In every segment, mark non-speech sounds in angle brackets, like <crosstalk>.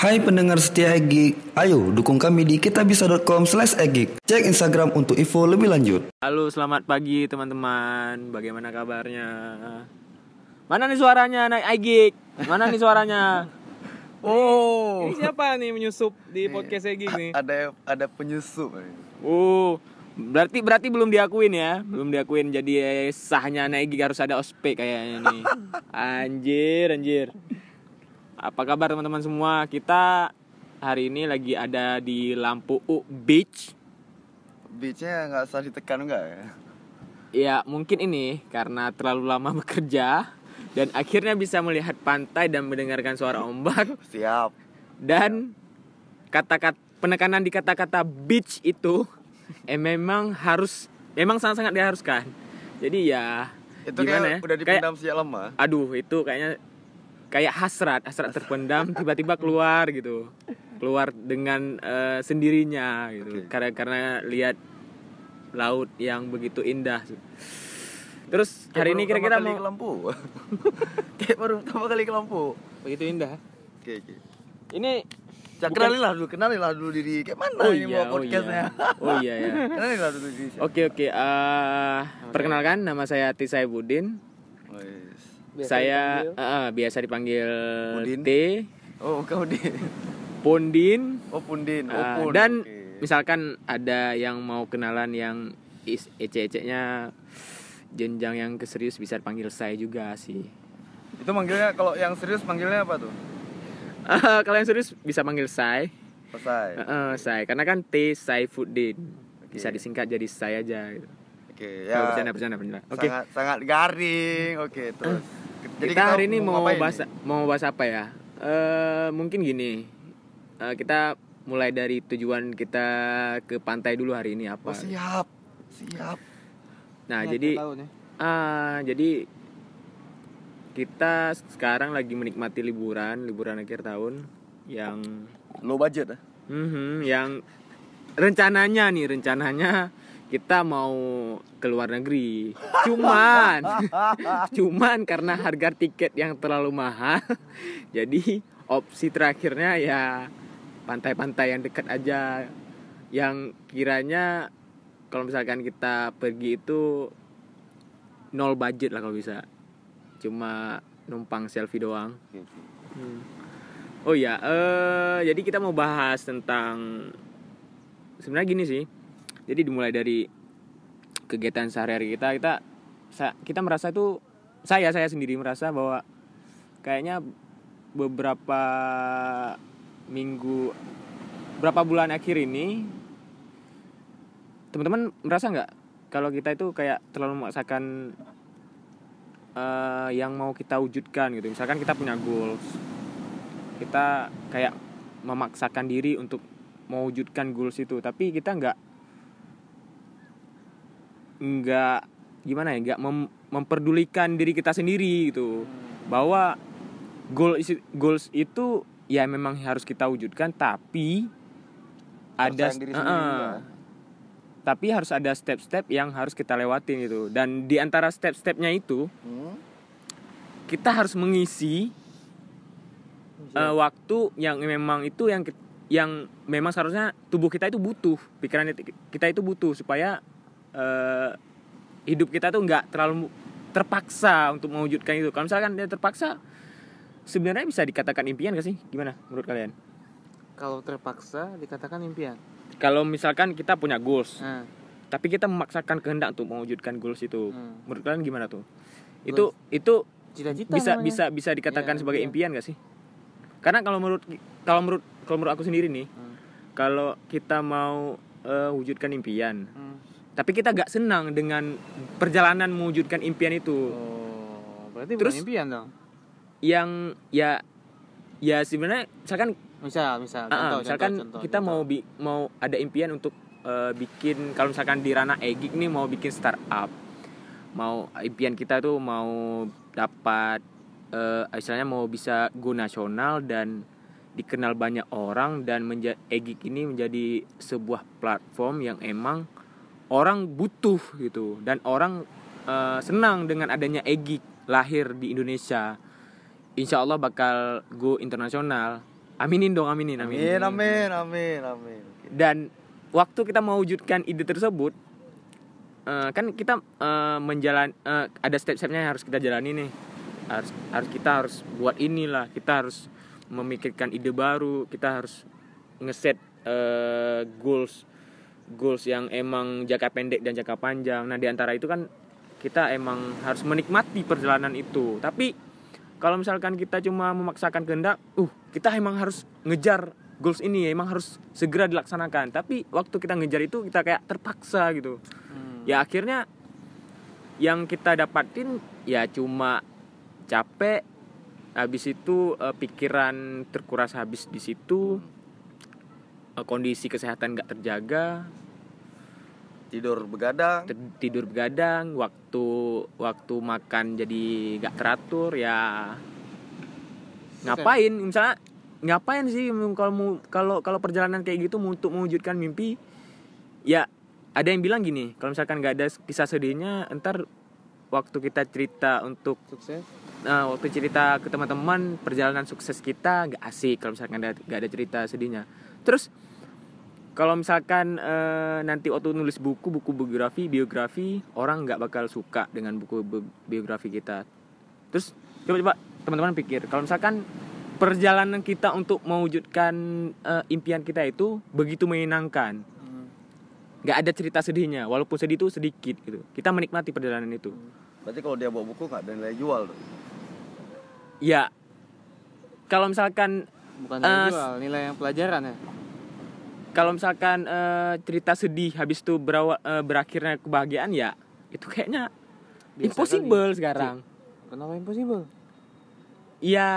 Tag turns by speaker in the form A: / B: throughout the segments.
A: Hai pendengar setia Egik, ayo dukung kami di kitabisa.com slash egik. Cek Instagram untuk info lebih lanjut.
B: Halo, selamat pagi teman-teman. Bagaimana kabarnya? Mana nih suaranya anak Agik? Mana nih suaranya? <laughs>
C: Oh,
B: Ini siapa nih menyusup di podcast Agik nih?
C: ada ada penyusup.
B: Oh, berarti berarti belum diakuin ya? Belum diakuin jadi eh, sahnya anak Agik harus ada ospek kayaknya nih. <laughs> Anjir, anjir. Apa kabar teman-teman semua? Kita hari ini lagi ada di Lampu U Beach.
C: Beachnya nggak usah ditekan enggak ya?
B: Ya mungkin ini karena terlalu lama <laughs> bekerja dan akhirnya bisa melihat pantai dan mendengarkan suara ombak <laughs>
C: Siap.
B: dan kata-kata penekanan di kata-kata beach itu <laughs> eh memang harus memang sangat-sangat diharuskan. Jadi ya
C: Itu
B: gimana
C: kayak
B: ya?
C: udah
B: Kayak-
C: dipendam sejak lama.
B: aduh itu kayaknya kayak hasrat hasrat terpendam tiba-tiba keluar gitu keluar dengan eh, sendirinya gitu
C: Oke.
B: karena karena lihat laut yang begitu indah terus hari ini
C: Kayak
B: kira-kira
C: kali ke
B: mau
C: lampu. <laughs> kayak baru pertama kali ke lampu.
B: begitu indah
C: Oke, oke.
B: ini
C: Cak,
B: Bukan-
C: kenalin lah dulu, kenalin lah dulu diri. Kayak mana
B: oh
C: ini
B: iya
C: mau
B: oh iya
C: podcastnya? <laughs>
B: oh iya <laughs> ya
C: kenalin lah dulu diri.
B: oke oke eh, perkenalkan nama saya Tisai Budin
C: Wes.
B: saya eh, eh, biasa dipanggil
C: Budin?
B: T
C: Oh, kau di.
B: Pondin
C: Oh, Pundin. Oh, Pun.
B: dan
C: Oke.
B: misalkan ada yang mau kenalan yang is ece-ecenya jenjang yang keserius bisa dipanggil saya juga sih.
C: itu manggilnya kalau yang serius manggilnya apa tuh?
B: Ah, Kalau yang serius bisa panggil saya,
C: Pesai.
B: Heeh, saya karena kan T Saifuddin
C: Oke.
B: bisa disingkat jadi saya aja. Gitu.
C: Oke,
B: Ya.
C: ya.
B: Bercanda, bercanda, bercanda. Oke.
C: Sangat sangat garing. Oke, terus. Jadi
B: kita, hari ini mau bahas
C: nih?
B: mau bahas apa ya? Eh mungkin gini. Eh, kita mulai dari tujuan kita ke pantai dulu hari ini apa?
C: Oh, siap. Siap.
B: Nah, jadi ah jadi kita sekarang lagi menikmati liburan, liburan akhir tahun yang
C: Low budget ah.
B: mhm, yang rencananya nih, rencananya kita mau ke luar negeri. Cuman <laughs> cuman karena harga tiket yang terlalu mahal, <laughs> jadi opsi terakhirnya ya pantai-pantai yang dekat aja yang kiranya kalau misalkan kita pergi itu nol budget lah kalau bisa cuma numpang selfie doang Hmm. oh ya eh jadi kita mau bahas tentang sebenarnya gini sih jadi dimulai dari kegiatan sehari-hari kita kita kita merasa itu saya saya sendiri merasa bahwa kayaknya beberapa minggu berapa bulan akhir ini teman-teman merasa nggak kalau kita itu kayak terlalu memaksakan eh, yang mau kita wujudkan gitu? Misalkan kita punya goals kita kayak memaksakan diri untuk mewujudkan goals itu tapi kita nggak nggak gimana ya nggak mem- memperdulikan diri kita sendiri gitu bahwa goal isi- goals itu ya memang harus kita wujudkan tapi ada
C: diri juga.
B: tapi harus ada step-step yang harus kita lewatin gitu dan di antara step-stepnya itu
C: Hmm?
B: kita harus mengisi eh, waktu yang memang itu yang yang memang seharusnya tubuh kita itu butuh pikiran it- kita itu butuh supaya eh, hidup kita tuh nggak terlalu terpaksa untuk mewujudkan itu kalau misalkan dia terpaksa sebenarnya bisa dikatakan impian gak sih gimana menurut kalian
D: Kalau terpaksa dikatakan impian.
B: kalau misalkan kita punya goals
D: Nah,
B: tapi kita memaksakan kehendak untuk mewujudkan goals itu
D: Hmm.
B: menurut kalian gimana tuh itu itu
D: cita-cita
B: bisa
D: namanya.
B: bisa bisa dikatakan
D: Iya,
B: sebagai
D: iya.
B: impian gak sih karena kalau menurut kalau menurut kalau menurut aku sendiri nih
D: Hmm.
B: kalau kita mau eh, wujudkan impian
D: Hmm.
B: Tapi kita gak senang dengan perjalanan mewujudkan impian itu
D: Oh, berarti
B: Terus-
D: bukan impian dong.
B: yang ya ya sebenarnya misalkan
D: Misal, misal, contoh,
B: misalkan
D: contoh, contoh,
B: kita
D: contoh.
B: mau bi- mau ada impian untuk eh, bikin kalau misalkan di ranah egik nih mau bikin startup mau impian kita tuh mau dapat eh, istilahnya mau bisa go nasional dan dikenal banyak orang dan menja egik ini menjadi sebuah platform yang emang orang butuh gitu dan orang eh, senang dengan adanya egik lahir di Indonesia. Insya Allah bakal go internasional. Aminin dong aminin aminin.
C: Amin, amin, amin, amin.
B: dan waktu kita mewujudkan ide tersebut eh, kan kita eh, menjalan eh, ada step-stepnya yang harus kita jalani nih. Harus harus kita harus buat inilah kita harus memikirkan ide baru kita harus ngeset eh, goals goals yang emang jangka pendek dan jangka panjang. Nah di antara itu kan kita emang harus menikmati perjalanan itu. Tapi kalau misalkan kita cuma memaksakan kehendak uh kita emang harus ngejar goals ini emang harus segera dilaksanakan. Tapi waktu kita ngejar itu kita kayak terpaksa gitu.
D: Hmm.
B: ya akhirnya yang kita dapatin ya cuma capek habis itu eh, pikiran terkuras habis di situ. Eh, kondisi kesehatan nggak terjaga
C: Tidur begadang.
B: Tidur begadang waktu waktu makan jadi nggak teratur ya ngapain misalnya ngapain sih kalau mau kalau kalau perjalanan kayak gitu untuk mewujudkan mimpi ya ada yang bilang gini kalau misalkan nggak ada kisah sedihnya entar waktu kita cerita untuk
D: Sukses.
B: nah, waktu cerita ke teman-teman perjalanan sukses kita nggak asik kalau misalkan ada nggak ada cerita sedihnya terus kalau misalkan eh, nanti waktu nulis buku buku biografi biografi orang nggak bakal suka dengan buku bi- biografi kita terus coba coba teman-teman pikir kalau misalkan perjalanan kita untuk mewujudkan eh, impian kita itu begitu menyenangkan
D: Hmm.
B: nggak ada cerita sedihnya walaupun sedih itu sedikit gitu kita menikmati perjalanan itu
C: Berarti kalau dia bawa buku nggak ada nilai jual tuh.
B: ya kalau misalkan
D: Bukan nilai jual, nilai yang pelajaran ya.
B: Kalau misalkan eh, cerita sedih habis itu berawa, eh, berakhirnya kebahagiaan ya itu kayaknya
D: Biasa
B: impossible sekarang.
D: Kenapa impossible?
B: ya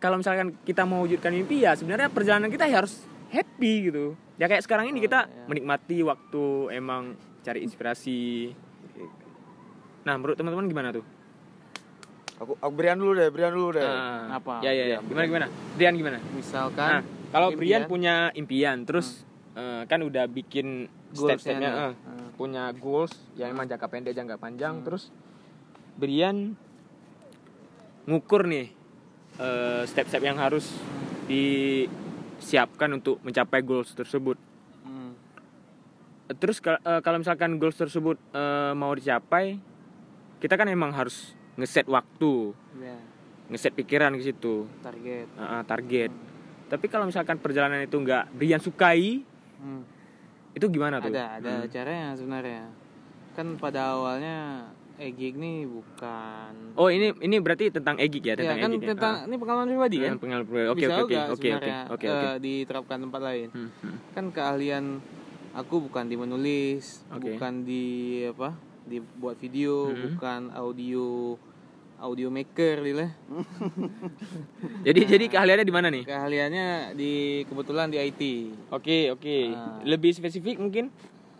B: kalau misalkan kita mau wujudkan mimpi ya sebenarnya perjalanan kita ya harus happy gitu. Ya kayak sekarang ini
D: Oh,
B: kita
D: iya.
B: menikmati waktu emang cari inspirasi. Nah menurut teman-teman gimana tuh?
C: Aku, aku berian dulu deh, berian dulu deh.
B: Nah,
D: Apa?
B: ya ya ya. Gimana gimana? Brian gimana?
D: Misalkan
B: nah kalau. Brian punya impian terus eh, kan udah bikin step-stepnya eh,
D: Hmm.
B: punya goals yang emang jangka pendek jangka panjang terus Brian ngukur nih eh, step-step yang harus disiapkan untuk mencapai goals tersebut
D: Hmm.
B: terus kal- kalau misalkan goals tersebut eh, mau dicapai kita kan emang harus ngeset waktu
D: Ya,
B: ngeset pikiran ke situ
D: target.
B: eh, target tapi kalau misalkan perjalanan itu nggak Brian sukai
D: Hmm.
B: itu gimana tuh
D: Ada, ada
B: Hmm.
D: caranya sebenarnya. Kan pada awalnya Egig nih bukan
B: oh ini ini berarti tentang egik ya
D: ya
B: tentang
D: kan
B: egik ya?
D: tentang ini pengalaman pribadi
B: Ah.
D: kan
B: Hmm, pengalaman pribadi. oke oke oke
D: juga
B: oke oke
D: eh, diterapkan tempat lain
B: Hmm, hmm.
D: kan keahlian aku bukan di menulis
B: Oke.
D: bukan di apa dibuat video
B: Mhm.
D: bukan audio audio maker lah. <laughs>
B: Jadi jadi keahliannya di mana nih?
D: Keahliannya di kebetulan di IT
B: oke oke.
D: Ah.
B: lebih spesifik mungkin?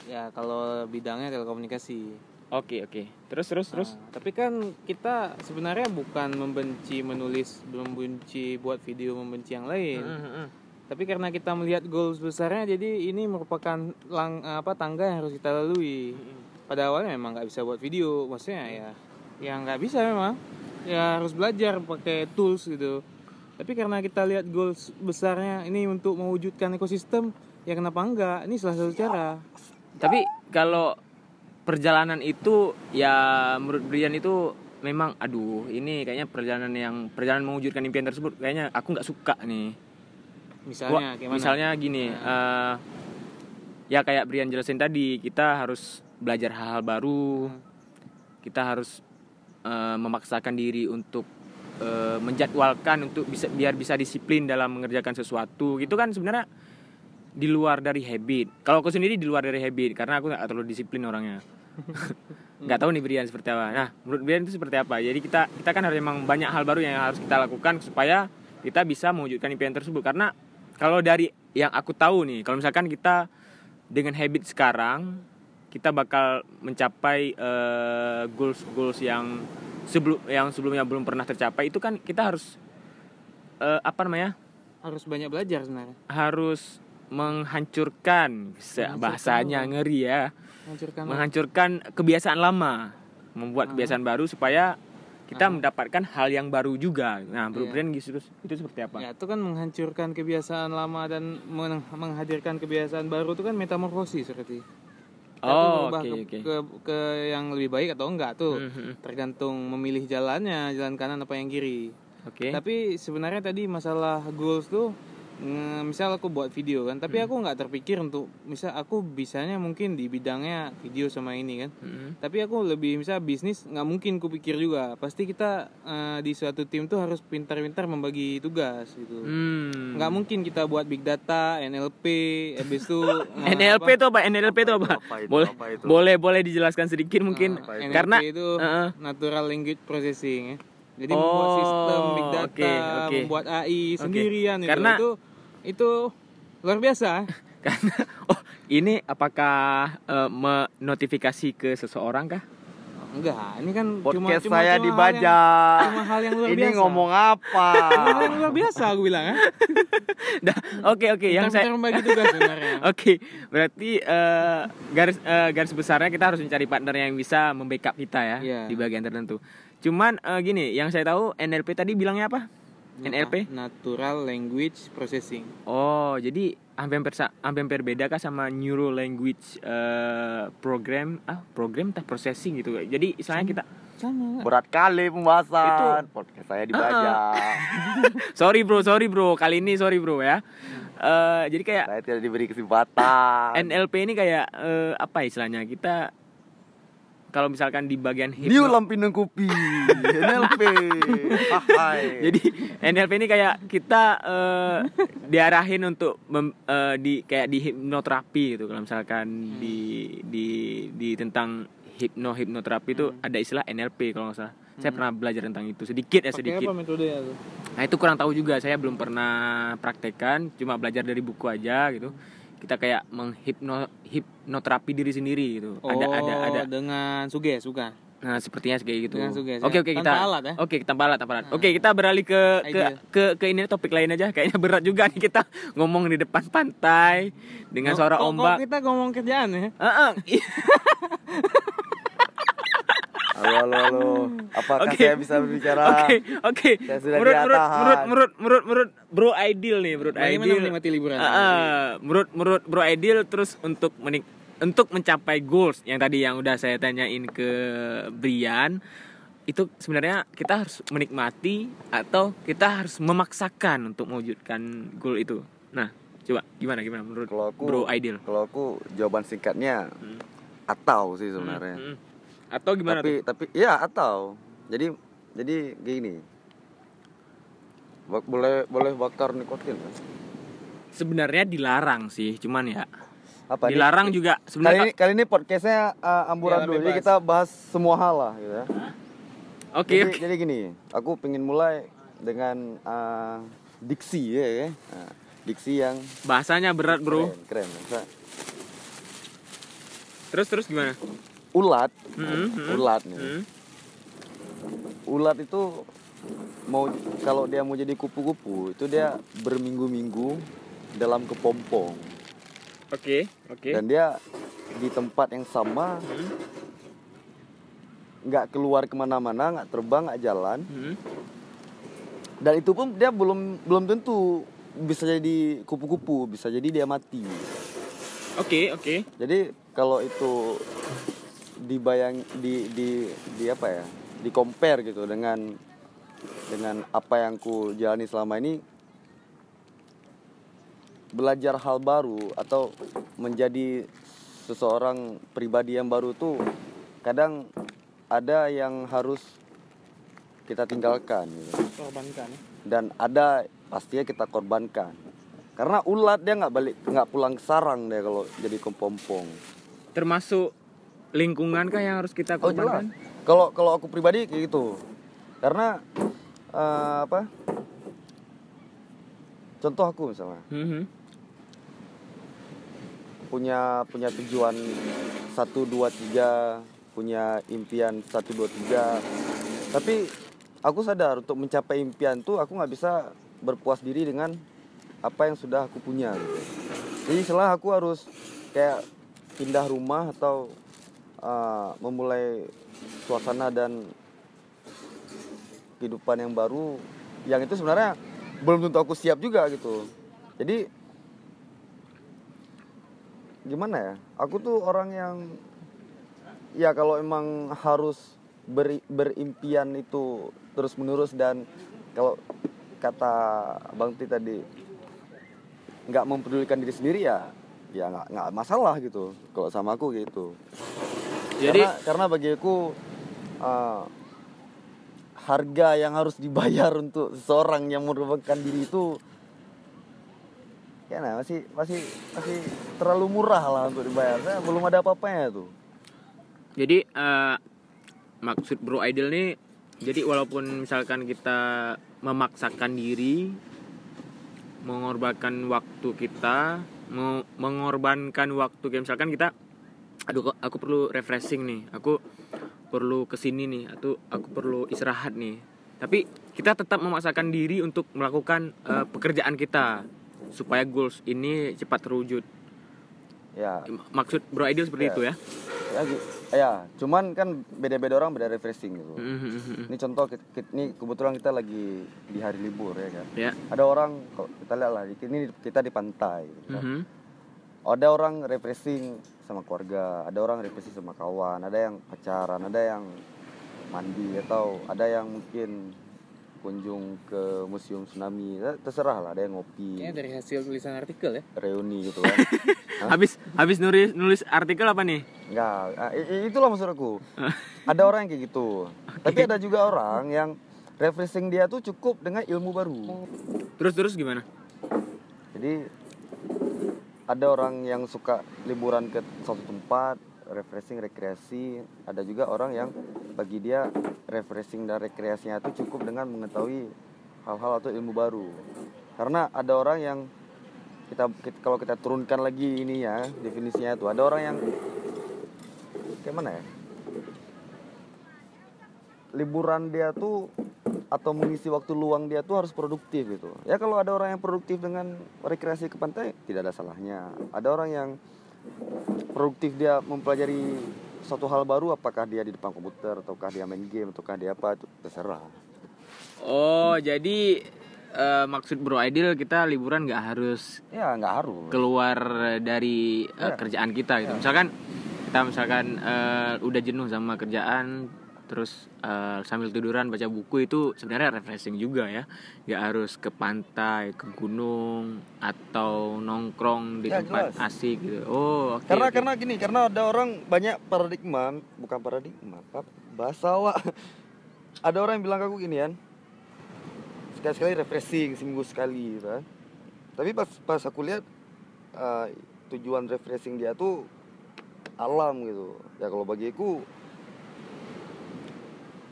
D: Ya kalau bidangnya telekomunikasi.
B: Oke oke. Terus terus terus?
D: Nah, tapi kan kita sebenarnya bukan membenci menulis membenci buat video membenci yang lain.
B: Hmm, hmm, hmm.
D: tapi karena kita melihat goals besarnya jadi ini merupakan lang apa tangga yang harus kita lalui. Pada awalnya memang nggak bisa buat video maksudnya ya ya nggak bisa memang ya harus belajar pakai tools gitu. Tapi karena kita lihat goals besarnya ini untuk mewujudkan ekosistem ya kenapa enggak? Ini salah satu cara.
B: Tapi kalau perjalanan itu ya menurut Brian itu memang aduh ini kayaknya perjalanan yang perjalanan mewujudkan impian tersebut kayaknya aku nggak suka nih.
D: Misalnya
B: Gua-
D: gimana?
B: misalnya gini eh, ya kayak Brian jelasin tadi kita harus belajar hal-hal baru.
D: Hmm.
B: kita harus eh, memaksakan diri untuk eh, menjadwalkan untuk bisa biar bisa disiplin dalam mengerjakan sesuatu. Gitu kan sebenarnya di luar dari habit. Kalau aku sendiri di luar dari habit karena aku nggak terlalu disiplin orangnya. <laughs> Nggak tahu nih Brian seperti apa. Nah menurut Brian itu seperti apa? Jadi kita kita kan harus memang banyak hal baru yang harus kita lakukan supaya kita bisa mewujudkan impian tersebut. Karena kalau dari yang aku tahu nih kalau misalkan kita dengan habit sekarang kita bakal mencapai eh, goals goals yang sebelum yang sebelumnya belum pernah tercapai itu kan kita harus eh, apa namanya
D: harus banyak belajar sebenarnya
B: harus menghancurkan
D: Menghancurkan
B: bahasanya
D: apa?
B: ngeri ya
D: menghancurkan
B: menghancurkan kebiasaan lama membuat
D: Ah.
B: kebiasaan baru supaya kita mendapatkan hal yang baru juga. Nah,
D: Iya.
B: Brian gitu itu seperti apa?
D: Ya, itu kan menghancurkan kebiasaan lama dan men- menghadirkan kebiasaan baru itu kan metamorfosis seperti. Kita tuh
B: Oh,
D: berubah
B: oke
D: ke,
B: oke.
D: ke ke yang lebih baik atau enggak tuh.
B: Mhm.
D: Tergantung memilih jalannya, jalan kanan apa yang kiri.
B: Oke.
D: Tapi sebenarnya tadi masalah goals tuh misal aku buat video kan, tapi
B: Hmm.
D: aku nggak terpikir untuk misal aku bisanya mungkin di bidangnya video sama ini kan.
B: Mhm.
D: Tapi aku lebih misal bisnis nggak mungkin kupikir juga. Pasti kita eh, di suatu tim tuh harus pintar-pintar membagi tugas gitu.
B: Hmm.
D: Nggak mungkin kita buat big data, NLP, habis itu <laughs> eh,
B: NLP itu apa? NLP itu apa?
C: Apa itu?
B: Boleh
C: Apa itu?
B: boleh boleh dijelaskan sedikit mungkin
D: apa, NLP
B: karena
D: itu
B: Heeh.
D: natural language processing ya. Jadi
B: Oh,
D: membuat sistem big data,
B: oke, oke.
D: membuat AI sendirian itu.
B: Karena-
D: itu itu luar biasa. <laughs>
B: karena oh ini apakah eh, menotifikasi ke seseorang kah?
D: Enggak, ini kan cuma
C: Podcast
D: cuma
C: saya
D: cuma hal
C: dibajak.
D: yang- Cuma hal yang luar <laughs>
C: Ini
D: biasa.
C: ngomong apa? <laughs>
D: Cuma hal yang luar biasa aku bilang ya.
B: Dah, oke oke yang saya
D: membagi tugas sebenarnya.
B: Oke, berarti eh, garis eh, garis besarnya kita harus mencari partner yang bisa membackup kita ya
D: Iya.
B: di bagian tertentu. Cuman eh, gini, yang saya tahu NLP tadi bilangnya apa? NLP?
D: Natural Language Processing.
B: Oh, jadi hampir hampir beda kah sama Neuro Language eh, Program ah program teh processing gitu. Jadi istilahnya kita
D: Sama.
C: Berat kali pembahasan. Podcast saya dibajak. <laughs>
B: sorry bro, sorry bro, kali ini sorry bro ya. Eh, jadi kayak
C: saya tidak diberi kesempatan.
B: NLP ini kayak eh, apa istilahnya kita kalau misalkan di bagian
C: New
B: hipno-
C: Lampinang Kopi. NLP. <laughs>
B: Jadi NLP ini kayak kita eh, diarahin untuk mem- eh, di kayak di hipnoterapi gitu kalau misalkan di di di tentang hipno hipnoterapi itu ada istilah NLP kalau nggak salah. Saya pernah belajar tentang itu sedikit ya sedikit.
D: apa metodenya tuh?
B: Nah itu kurang tahu juga. Saya belum pernah praktekkan, cuma belajar dari buku aja gitu. Kita kayak menghipno hipnoterapi diri sendiri gitu. ada ada
D: Oh,
B: ada
D: dengan suges bukan?
B: Nah, sepertinya kayak gitu. Oke,
D: ya.
B: oke
D: Tanpa
B: kita
D: alat, ya?
B: Oke, tanpa alat, tanpa alat. Oke, kita beralih ke ke, ke ke ini topik lain aja. Kayaknya berat juga nih kita ngomong di depan pantai dengan suara
D: kok- kok
B: ombak.
D: kita ngomong kerjaan ya?
B: Heeh. <laughs> <laughs>
C: Halo, halo, halo. Apakah
B: Oke.
C: saya bisa berbicara?
B: Oke, oke.
C: Sudah
B: Menurut menurut menurut menurut menurut menurut Bro Ideal nih, Bro
D: Bagaimana
B: Ideal.
D: menikmati liburan?
B: Heeh. menurut menurut Bro Ideal terus untuk menik untuk mencapai goals yang tadi yang udah saya tanyain ke Brian itu sebenarnya kita harus menikmati atau kita harus memaksakan untuk mewujudkan goal itu. Nah, coba gimana gimana menurut
C: Kalau aku,
B: Bro Ideal?
C: kalau aku jawaban singkatnya atau sih sebenarnya.
B: Hmm. Atau gimana
C: tapi
B: tuh?
C: tapi ya atau. Jadi jadi gini. Boleh boleh bakar nikotin kan?
B: Sebenarnya dilarang sih, cuman ya
C: Apa
B: dilarang juga
C: Kali
B: sebenarnya.
C: ini kali ini podcastnya uh, amburan
D: Ya,
C: dulu. Jadi kita bahas semua hal lah gitu ya.
B: Oke,
C: jadi,
B: oke.
C: jadi gini, aku pengen mulai dengan uh, diksi ya, ya. Nah, diksi yang
B: Bahasanya berat, Bro.
C: keren, keren. Masa
B: Terus terus gimana?
C: Ulat,
B: Hmm, hmm,
C: ulat nih.
B: hmm.
C: Ulat itu mau kalau dia mau jadi kupu-kupu itu dia berminggu-minggu dalam kepompong
B: Oke, oke.
C: dan dia di tempat yang sama
B: Hmm,
C: nggak keluar ke mana-mana nggak terbang nggak jalan
B: hmm.
C: dan itu pun dia belum belum tentu bisa jadi kupu-kupu bisa jadi dia mati
B: Oke, oke.
C: jadi kalau itu dibayang di di di apa ya di compare gitu dengan dengan apa yang ku jalani selama ini belajar hal baru atau menjadi seseorang pribadi yang baru tuh kadang ada yang harus kita tinggalkan gitu.
D: Korbankan.
C: dan ada pastinya kita korbankan karena ulat dia nggak balik nggak pulang sarang dia kalau jadi kepompong
B: Termasuk lingkungan kah yang harus kita
C: Oh
B: korbankan?
C: Kalau kalau aku pribadi kayak gitu. Karena eh, apa? Contoh aku misalnya
B: Hmm, hmm.
C: punya punya tujuan 1 2 3, punya impian 1 2 3. Tapi aku sadar untuk mencapai impian tuh aku nggak bisa berpuas diri dengan apa yang sudah aku punya gitu. Jadi setelah aku harus kayak pindah rumah atau uh, memulai suasana dan kehidupan yang baru yang itu sebenarnya belum tentu aku siap juga gitu. Jadi gimana ya? Aku tuh orang yang ya kalau emang harus beri, berimpian itu terus menerus dan kalau kata bang Ti tadi nggak mempedulikan diri sendiri ya ya nggak nggak masalah gitu kalau sama aku gitu
B: Jadi-
C: karena karena bagi aku uh, harga yang harus dibayar <laughs> untuk seseorang yang merupakan diri itu ya nah, masih masih masih terlalu murah lah untuk dibayar. Saya belum ada apa-apanya tuh
B: Jadi eh, maksud Bro Idol nih jadi walaupun misalkan kita memaksakan diri mengorbankan waktu kita mengorbankan waktu kayak misalkan kita aduh kok aku perlu refreshing nih. Aku perlu ke sini nih. Atau aku perlu istirahat nih. Tapi kita tetap memaksakan diri untuk melakukan eh, pekerjaan kita. Supaya goals ini cepat terwujud.
C: Ya.
B: Maksud Bro Idol seperti
C: Ya.
B: itu ya?
C: Ya, ya. Cuman kan beda-beda orang beda refreshing gitu.
B: Mhm.
C: ini contoh kit- kit- ini kebetulan kita lagi di hari libur ya kan.
B: Ya.
C: Ada orang kalau kita lihat lah ini kita di pantai gitu kan. Ada orang refreshing sama keluarga ada orang refreshing sama kawan ada yang pacaran ada yang mandi atau ada yang mungkin kunjung ke museum tsunami Ya, terserah lah ada yang ngopi
D: Kayaknya dari hasil tulisan artikel ya.
C: reuni gitu kan <laughs>
B: habis habis nulis nulis artikel apa nih
C: Enggak, ah, itulah maksud aku. <laughs> ada orang yang kayak gitu. Tapi ada juga orang yang refreshing dia tuh cukup dengan ilmu baru.
B: terus terus gimana
C: Jadi ada orang yang suka liburan ke suatu tempat, refreshing rekreasi. Ada juga orang yang bagi dia refreshing dan rekreasinya itu cukup dengan mengetahui hal-hal atau ilmu baru. Karena ada orang yang kita, kita- kalau kita turunkan lagi ini ya definisinya itu ada orang yang kayak mana ya liburan dia tuh atau mengisi waktu luang dia tuh harus produktif gitu. Ya kalau ada orang yang produktif dengan rekreasi ke pantai tidak ada salahnya. Ada orang yang produktif dia mempelajari suatu hal baru apakah dia di depan komputer ataukah dia main game ataukah dia apa itu terserah.
B: Oh jadi eh, maksud Bro Idol kita liburan nggak harus
C: ya nggak harus.
B: keluar dari eh,
C: Ya.
B: kerjaan kita gitu. Misalkan kita misalkan eh, udah jenuh sama kerjaan terus eh, sambil tiduran baca buku itu sebenarnya refreshing juga ya. Nggak harus ke pantai ke gunung atau nongkrong di
C: Ya,
B: tempat
C: jelas.
B: asik gitu. Oh oke
C: karena
B: oke.
C: karena gini karena ada orang banyak paradigma bukan paradigma apa bahasa awak <laughs> ada orang yang bilang ke aku gini kan sekali sekali refreshing seminggu sekali gitu kan tapi pas pas aku lihat eh, tujuan refreshing dia tuh alam gitu. Ya kalau bagiku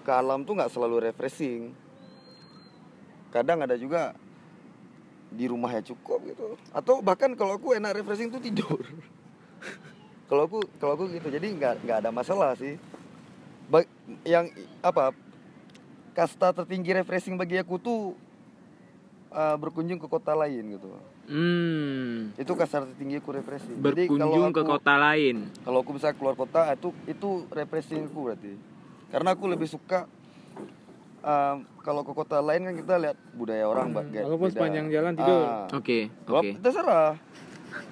C: ke alam tuh nggak selalu refreshing. Kadang ada juga di rumah ya cukup gitu. Atau bahkan kalau aku enak refreshing tuh tidur. <laughs> Kalau aku kalau aku gitu. Jadi nggak nggak ada masalah sih. Ba- yang apa kasta tertinggi refreshing bagi aku tuh uh, berkunjung ke kota lain gitu.
B: Hmm,
C: itu kasta tertinggi aku refreshing. Jadi kalau
B: berkunjung ke
C: aku-
B: kota lain?
C: kalau aku bisa keluar kota itu itu refreshing aku berarti karena aku lebih suka um, kalau ke kota lain kan kita lihat budaya orang
D: Hmm,
C: beda-
D: walaupun
C: beda.
D: sepanjang jalan tidur.
C: Ah.
B: oke
C: Kalau-
B: oke
C: terserah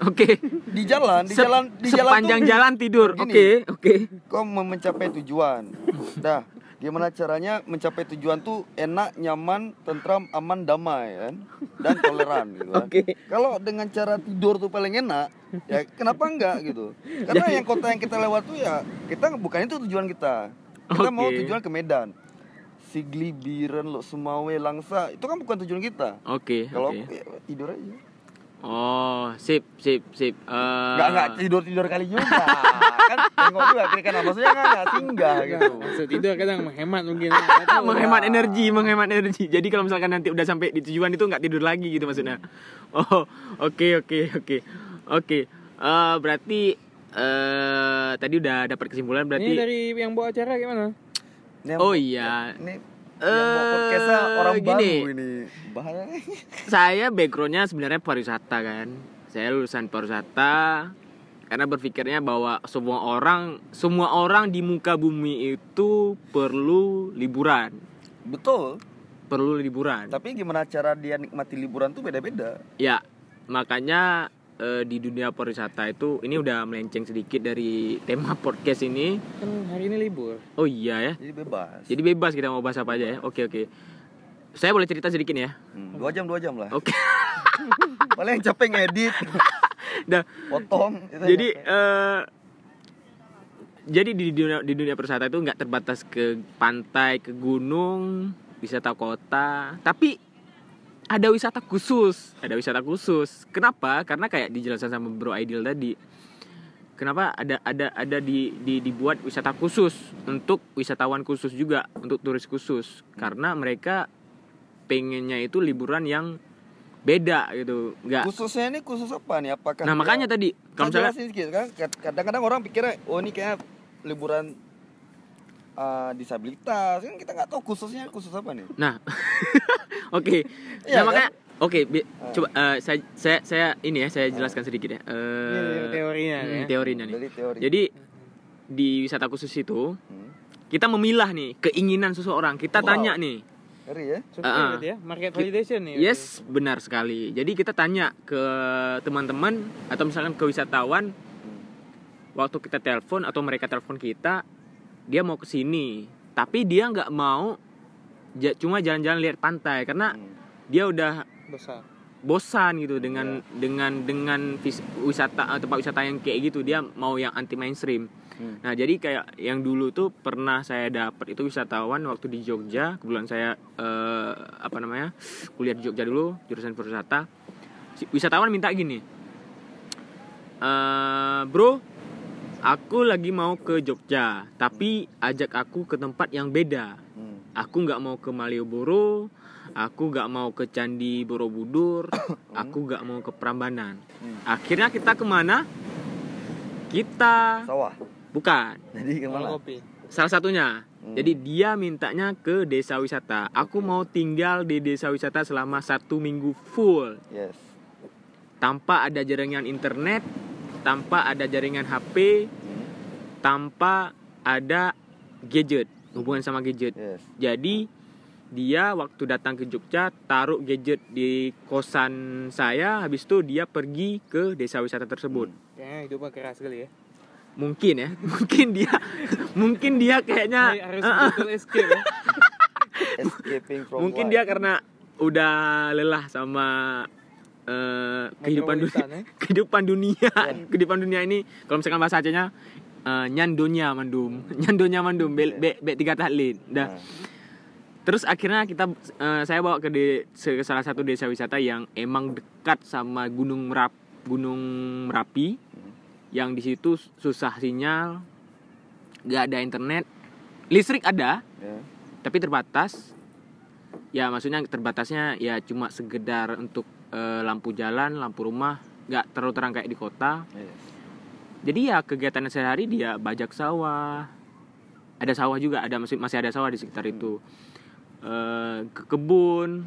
B: oke
C: di jalan di
B: Sep-
C: jalan di jalan
B: sepanjang
C: tuh-
B: jalan tidur oke oke
C: kau mau mencapai tujuan. Dah, gimana caranya mencapai tujuan tuh enak, nyaman, tentram, aman, damai kan? Dan toleran gitu kan.
B: Oke.
C: Kalau dengan cara tidur tuh paling enak, ya kenapa enggak gitu? Karena yang kota yang kita lewat tuh ya kita bukan itu tujuan kita. Kita mau
B: Oke.
C: tujuan ke Medan. Sigli, Biren, Lok Sumawe, Langsa, itu kan bukan tujuan kita.
B: oke
C: Kalau
B: oke
C: aku ya, tidur aja.
B: Oh, sip, sip, sip. Eh,
C: Enggak enggak tidur tidur kali juga. <laughs> kan tengok juga kiri kanan maksudnya enggak enggak singgah gitu.
D: Maksud tidur kadang menghemat mungkin. <laughs>
B: Menghemat energi, menghemat energi. Jadi kalau misalkan nanti udah sampai di tujuan itu nggak tidur lagi gitu maksudnya. Oh, oke, oke, oke, oke. Eh, berarti eh tadi udah dapat kesimpulan
D: Ini
B: berarti.
D: dari yang bawa acara gimana?
C: Ini yang
B: Oh
C: buat-
B: iya.
C: Ini
B: Eh,
C: yang bawa podcastnya orang
B: gini.
C: baru ini. Bahaya. <laughs>
B: Saya backgroundnya sebenarnya pariwisata kan. Saya lulusan pariwisata karena berpikirnya bahwa semua orang semua orang di muka bumi itu perlu liburan.
C: betul
B: perlu liburan
C: tapi gimana cara dia nikmati liburan tuh beda-beda
B: ya makanya eh, di dunia pariwisata itu ini udah melenceng sedikit dari tema <laughs> podcast ini.
D: Kan hari ini libur.
B: oh iya ya.
C: Jadi bebas.
B: Jadi bebas kita mau bahas apa aja ya. Oke oke. Saya boleh cerita sedikit nih ya?
C: Hmm, dua jam dua jam lah.
B: Oke. <laughs>
C: Paling yang capek ngedit. <laughs>
B: Dah.
C: potong. Itu
B: jadi eh jadi di dunia di dunia pariwisata itu nggak terbatas ke pantai ke gunung wisata kota. Tapi ada wisata khusus. Ada wisata khusus. Kenapa? Karena kayak dijelaskan sama Bro Aidil tadi. Kenapa ada ada ada di, di dibuat wisata khusus? Untuk wisatawan khusus juga. Untuk turis khusus. Karena mereka pengennya itu liburan yang beda gitu. Nggak
C: khususnya ini khusus apa nih? Apakah
B: nah makanya tadi kalau misalnya
C: kan kadang-kadang orang pikirnya oh ini kayak liburan uh, disabilitas kan kita nggak tahu khususnya khusus apa nih
B: Nah, <laughs> oke.
C: Iya,
B: nah makanya, oke, bi-
C: Ah.
B: coba eh, saya, saya saya ini ya saya jelaskan sedikit ya. Eh,
D: Ini teorinya
B: hmm,
D: ya.
B: teorinya nih.
C: dari teori
B: Jadi di wisata khusus itu
C: Hmm.
B: kita memilah nih keinginan seseorang. Kita
C: Wow.
B: tanya nih.
C: ngeri ya
D: berarti ya, market validation nih.
B: Yes, benar sekali. Jadi kita tanya ke teman-teman atau misalkan ke wisatawan waktu kita telepon atau mereka telepon kita, dia mau ke sini, tapi dia nggak mau ja- cuma jalan-jalan lihat pantai karena
C: Hmm.
B: dia udah
D: besar.
B: bosan gitu dengan
C: Iya.
B: dengan dengan vis- wisata eh, tempat wisata yang kayak gitu dia mau yang anti mainstream.
C: Hmm.
B: Nah jadi kayak yang dulu tuh pernah saya dapat itu wisatawan waktu di Jogja kebetulan saya eh, apa namanya kuliah di Jogja dulu jurusan pariwisata. Wisatawan minta gini, "Eh, bro, aku lagi mau ke Jogja tapi ajak aku ke tempat yang beda.
C: Hmm.
B: aku nggak mau ke Malioboro aku nggak mau ke Candi Borobudur <coughs> aku nggak mau ke Prambanan.
C: Hmm.
B: akhirnya kita ke mana? Kita
C: sawah.
B: Bukan.
C: Jadi
D: ke
C: mana?
D: Kopi.
B: salah satunya.
C: Hmm.
B: jadi dia mintanya ke desa wisata. Aku mau tinggal di desa wisata selama satu minggu full.
C: Yes.
B: Tanpa ada jaringan internet tanpa ada jaringan HP
C: Hmm.
B: tanpa ada gadget hubungan sama gadget
C: yes
B: Jadi dia waktu datang ke Jogja taruh gadget di kosan saya, habis itu dia pergi ke desa wisata tersebut.
D: Kayaknya hidupnya keras sekali ya.
B: Mungkin ya, <laughs> mungkin dia, mungkin dia kayaknya,
D: Hai, harus betul escape ya. <laughs>
C: escaping from
B: mungkin dia karena udah lelah sama eh, kehidupan dunia, <laughs> kehidupan dunia, <laughs> kehidupan dunia ini. Kalau misalkan bahasa Acehnya eh, nyandonya mandum, <laughs> nyandonya mandum, be, be, be tiga tahlil. Dah.
C: Nah,
B: Terus akhirnya kita eh, saya bawa ke de- ke salah satu desa wisata yang emang dekat sama Gunung Merap Gunung Merapi yang di situ susah sinyal, nggak ada internet, listrik ada
C: ya.
B: tapi terbatas. Ya maksudnya terbatasnya ya cuma segedar untuk eh, lampu jalan, lampu rumah, nggak terlalu terang kayak di kota.
C: Yes.
B: Jadi ya kegiatan sehari-hari dia bajak sawah. Ada sawah juga, ada masih masih ada sawah di sekitar itu. Eh, ke kebun.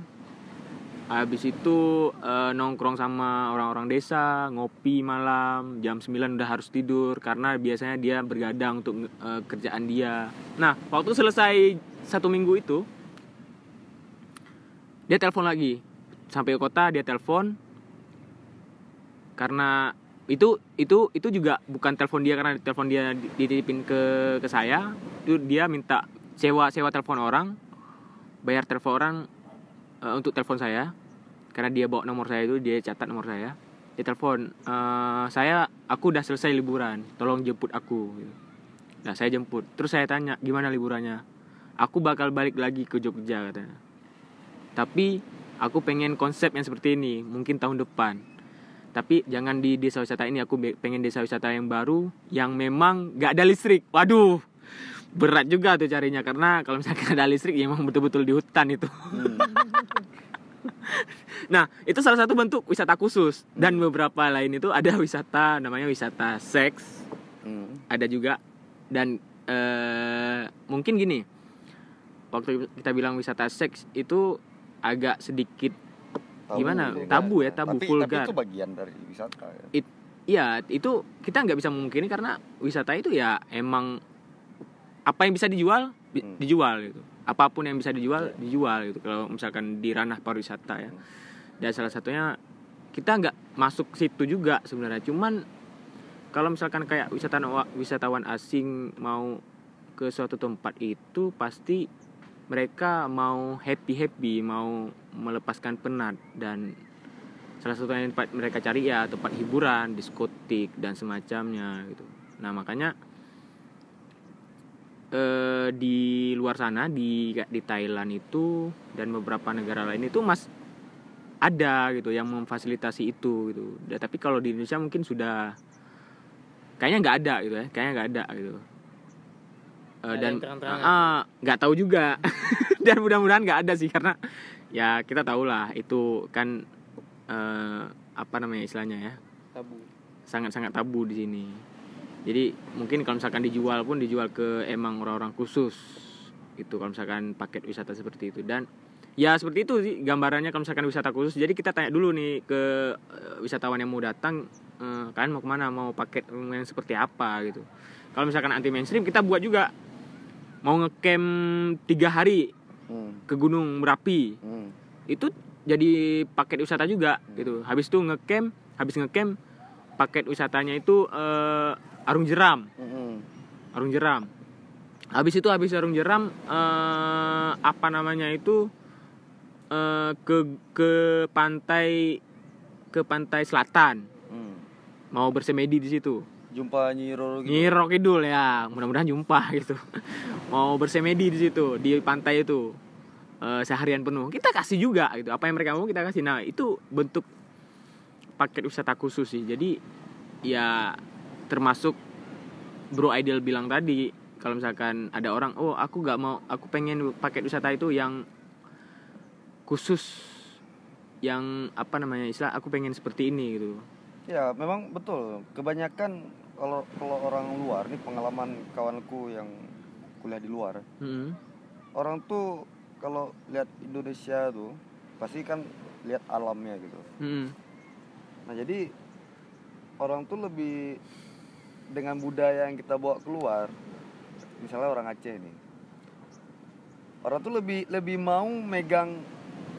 B: Habis itu eh, nongkrong sama orang-orang desa, ngopi malam, jam 9 udah harus tidur karena biasanya dia bergadang untuk eh, kerjaan dia. Nah, waktu selesai satu minggu itu dia telepon lagi. Sampai kota dia telepon. Karena itu itu itu juga bukan telepon dia karena telepon dia di- dititipin ke ke saya. Itu dia minta sewa sewa telepon orang bayar telepon orang eh, untuk telepon saya. Karena dia bawa nomor saya itu dia catat nomor saya. Dia telepon "Eh, saya aku udah selesai liburan tolong jemput aku. Nah saya jemput. Terus saya tanya gimana liburannya? Aku bakal balik lagi ke Jogja katanya. Tapi aku pengen konsep yang seperti ini mungkin tahun depan. Tapi jangan di desa wisata ini aku pengen desa wisata yang baru yang memang gak ada listrik. Waduh berat juga tuh carinya karena kalau misalkan <laughs> ada listrik ya emang betul-betul di hutan itu. <laughs> Nah itu salah satu bentuk wisata khusus. Dan beberapa lain itu ada wisata namanya wisata seks.
C: Hmm.
B: ada juga. Dan eh, mungkin gini waktu kita bilang wisata seks itu agak sedikit
C: Tabu,
B: Gimana?
C: vulgar.
B: Tabu ya, tabu,
C: tapi,
B: vulgar.
C: tapi itu bagian dari wisata ya.
B: ya itu kita nggak bisa memungkini karena wisata itu ya emang apa yang bisa dijual
C: Hmm.
B: dijual gitu apa pun yang bisa dijual dijual gitu kalau misalkan di ranah pariwisata ya dan salah satunya kita nggak masuk situ juga sebenarnya cuman kalau misalkan kayak wisatawan wisatawan asing mau ke suatu tempat itu pasti mereka mau happy happy mau melepaskan penat dan salah satu yang tempat mereka cari ya tempat hiburan diskotik dan semacamnya gitu nah makanya eh, di luar sana di di Thailand itu dan beberapa negara lain itu mas ada gitu yang memfasilitasi itu gitu. Ya, tapi kalau di Indonesia mungkin sudah kayaknya nggak ada gitu ya, kayaknya nggak ada gitu.
D: Ada
B: dan
D: terang-terangan.
B: ah, nggak tahu juga <laughs> dan mudah-mudahan nggak ada sih karena ya kita tahu lah itu kan eh, apa namanya istilahnya ya
D: tabu
B: sangat-sangat tabu di sini. Jadi mungkin kalau misalkan dijual pun dijual ke emang orang-orang khusus itu kalau misalkan paket wisata seperti itu dan ya seperti itu sih gambarannya kalau misalkan wisata khusus. Jadi kita tanya dulu nih ke eh, wisatawan yang mau datang eh, kalian mau ke mana mau paket yang seperti apa gitu. Kalau misalkan anti mainstream kita buat juga mau ngecamp tiga hari
C: Hmm.
B: ke Gunung Merapi
C: Hmm.
B: itu jadi paket wisata juga gitu. Habis itu ngecamp, habis ngecamp paket wisatanya itu eh, Arung Jeram,
C: Hmm.
B: Arung Jeram. Habis itu habis Arung Jeram eh, apa namanya itu eh, ke ke pantai ke pantai selatan
C: Hmm.
B: mau bersemedi di situ.
C: Jumpa Nyi Roro gitu.
B: Nyi Roro Kidul ya, mudah-mudahan jumpa <laughs> gitu. Mau bersemedi di situ di pantai itu eh, seharian penuh. Kita kasih juga gitu. Apa yang mereka mau kita kasih. Nah itu bentuk paket wisata khusus sih. Jadi ya termasuk Bro Ideal bilang tadi kalau misalkan ada orang oh aku nggak mau aku pengen paket wisata itu yang khusus yang apa namanya istilah aku pengen seperti ini gitu
C: Ya memang betul. Kebanyakan kalau kalau orang luar nih pengalaman kawanku yang kuliah di luar,
B: Mm-mm.
C: orang tuh kalau lihat Indonesia tuh pasti kan lihat alamnya gitu.
B: Mm-mm.
C: Nah jadi orang tuh lebih dengan budaya yang kita bawa keluar, misalnya orang Aceh nih, orang tuh lebih lebih mau megang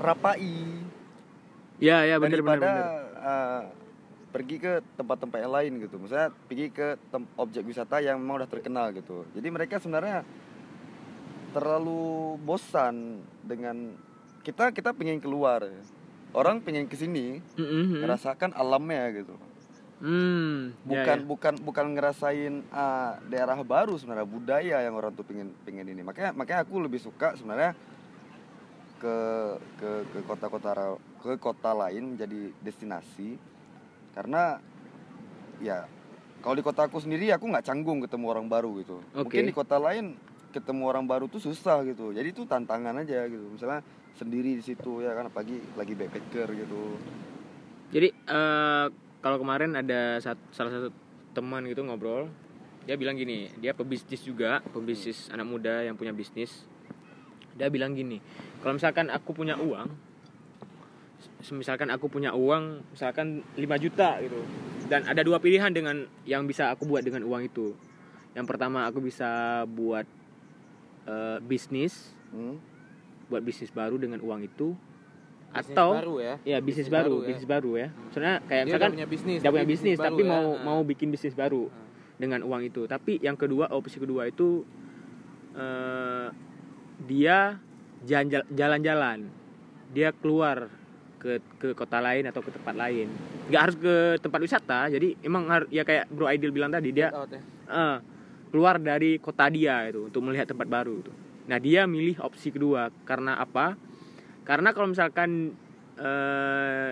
C: rapai
B: ya ya benar benar
C: uh, pergi ke tempat-tempat yang lain gitu. Misalnya pergi ke objek wisata yang memang udah terkenal gitu. Jadi mereka sebenarnya terlalu bosan dengan kita kita pengen keluar. Orang pengen ke sini
B: Mm-mm.
C: ngerasakan alamnya gitu.
B: Ya,
C: Bukan
B: ya.
C: bukan bukan ngerasain uh, daerah baru sebenarnya budaya yang orang tuh pengen pengen ini. Makanya makanya aku lebih suka sebenarnya ke ke ke kota-kota ke kota lain menjadi destinasi karena ya kalau di kota aku sendiri aku nggak canggung ketemu orang baru gitu.
B: Oke.
C: mungkin di kota lain ketemu orang baru tuh susah gitu. Jadi itu tantangan aja gitu. Misalnya sendiri di situ ya kan apalagi lagi backpacker gitu.
B: Jadi eh, kalau kemarin ada sat- salah satu teman gitu ngobrol, dia bilang gini, dia pebisnis juga, pebisnis anak muda yang punya bisnis. Dia bilang gini, kalau misalkan aku punya uang, misalkan aku punya uang, misalkan 5 juta gitu, dan ada dua pilihan dengan yang bisa aku buat dengan uang itu. Yang pertama aku bisa buat eh, bisnis,
C: hmm?
B: buat bisnis baru dengan uang itu,
D: Bisnis
B: atau
D: baru ya
B: Ya bisnis,
D: Bisnis
B: baru,
D: baru ya.
B: bisnis baru ya. Soalnya kayak
D: dia
B: misalkan
D: udah punya bisnis
B: dia punya bisnis
D: baru
B: tapi
D: ya.
B: mau
D: Nah.
B: mau bikin bisnis baru dengan uang itu. Tapi yang kedua opsi kedua itu eh, dia jalan- jalan-jalan. Dia keluar ke ke kota lain atau ke tempat lain. nggak harus ke tempat wisata. Jadi emang har- ya kayak Bro Aidil bilang tadi dia
D: out ya.
B: eh, keluar dari kota dia itu untuk melihat tempat baru itu. Nah dia milih opsi kedua karena apa? Karena kalau misalkan eh,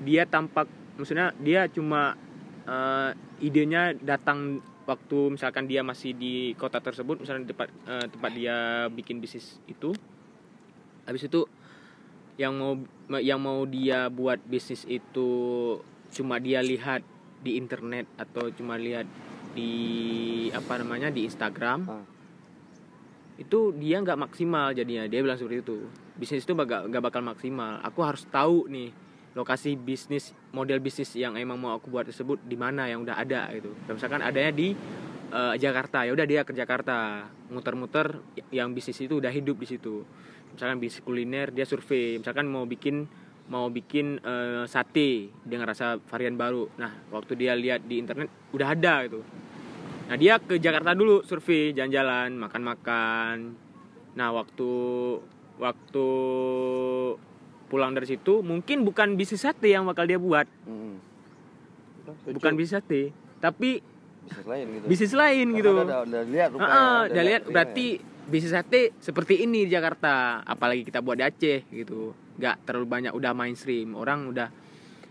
B: dia tampak, maksudnya dia cuma eh, idenya datang waktu misalkan dia masih di kota tersebut, misalnya di tempat eh, tempat dia bikin bisnis itu. Habis itu yang mau yang mau dia buat bisnis itu cuma dia lihat di internet atau cuma lihat di apa namanya di Instagram
C: Ah.
B: itu dia nggak maksimal jadinya. Dia bilang seperti itu. Bisnis itu nggak nggak bakal maksimal. Aku harus tahu nih lokasi bisnis model bisnis yang emang mau aku buat tersebut di mana yang udah ada gitu. Misalkan adanya di eh, Jakarta. Ya udah dia ke Jakarta muter-muter yang bisnis itu udah hidup di situ misalkan bisnis kuliner dia survei. Misalkan mau bikin mau bikin eh, sate dengan rasa varian baru. Nah waktu dia lihat di internet udah ada gitu. Nah dia ke Jakarta dulu survei jalan-jalan makan-makan. Nah waktu waktu pulang dari situ mungkin bukan bisnis sate yang bakal dia buat.
C: Mm.
B: bukan bisnis sate tapi
C: bisnis lain gitu.
B: bisnis lain
C: Karena
B: gitu.
C: udah, udah, lihat rupanya
B: Heeh,
C: udah
B: lihat berarti bisnis sate seperti ini di Jakarta. Apalagi kita buat di Aceh gitu. Nggak terlalu banyak udah mainstream. Orang udah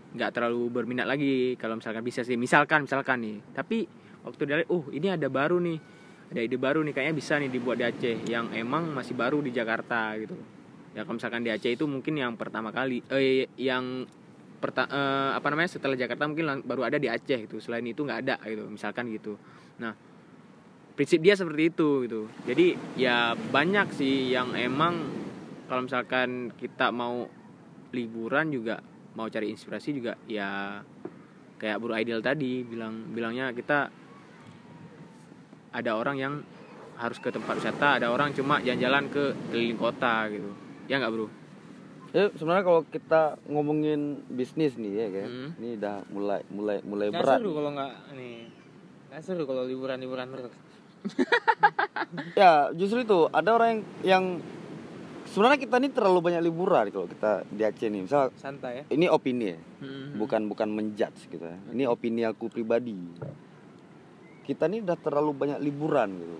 B: nggak terlalu berminat lagi kalau misalkan bisa sih misalkan misalkan nih. Tapi waktu dia lihat oh ini ada baru nih. Ada ide baru nih. Kayaknya bisa nih dibuat di Aceh. Yang emang masih baru di Jakarta gitu. Ya kalau misalkan di Aceh itu mungkin yang pertama kali eh yang perta- eh, apa namanya setelah Jakarta mungkin baru ada di Aceh gitu. Selain itu nggak ada gitu. Misalkan gitu. Nah prinsip dia seperti itu gitu jadi ya banyak sih yang emang kalau misalkan kita mau liburan juga mau cari inspirasi juga ya kayak Bro Ideal tadi bilang bilangnya kita ada orang yang harus ke tempat wisata ada orang cuma jalan-jalan ke keliling kota gitu ya nggak bro
C: Ya, sebenarnya kalau kita ngomongin bisnis nih ya kan,
B: Hmm.
C: ini udah mulai mulai mulai
D: Nggak
C: berat.
D: seru kalau nggak nih. Nggak seru kalau liburan-liburan terus. <laughs>
C: Ya, justru itu ada orang yang, yang sebenarnya kita ini terlalu banyak liburan kalau kita di Aceh nih. Misal
D: Santai ya.
C: ini opini ya,
B: Hmm.
C: bukan bukan menjudge gitu ya. Ini opini aku pribadi. Kita ini udah terlalu banyak liburan gitu.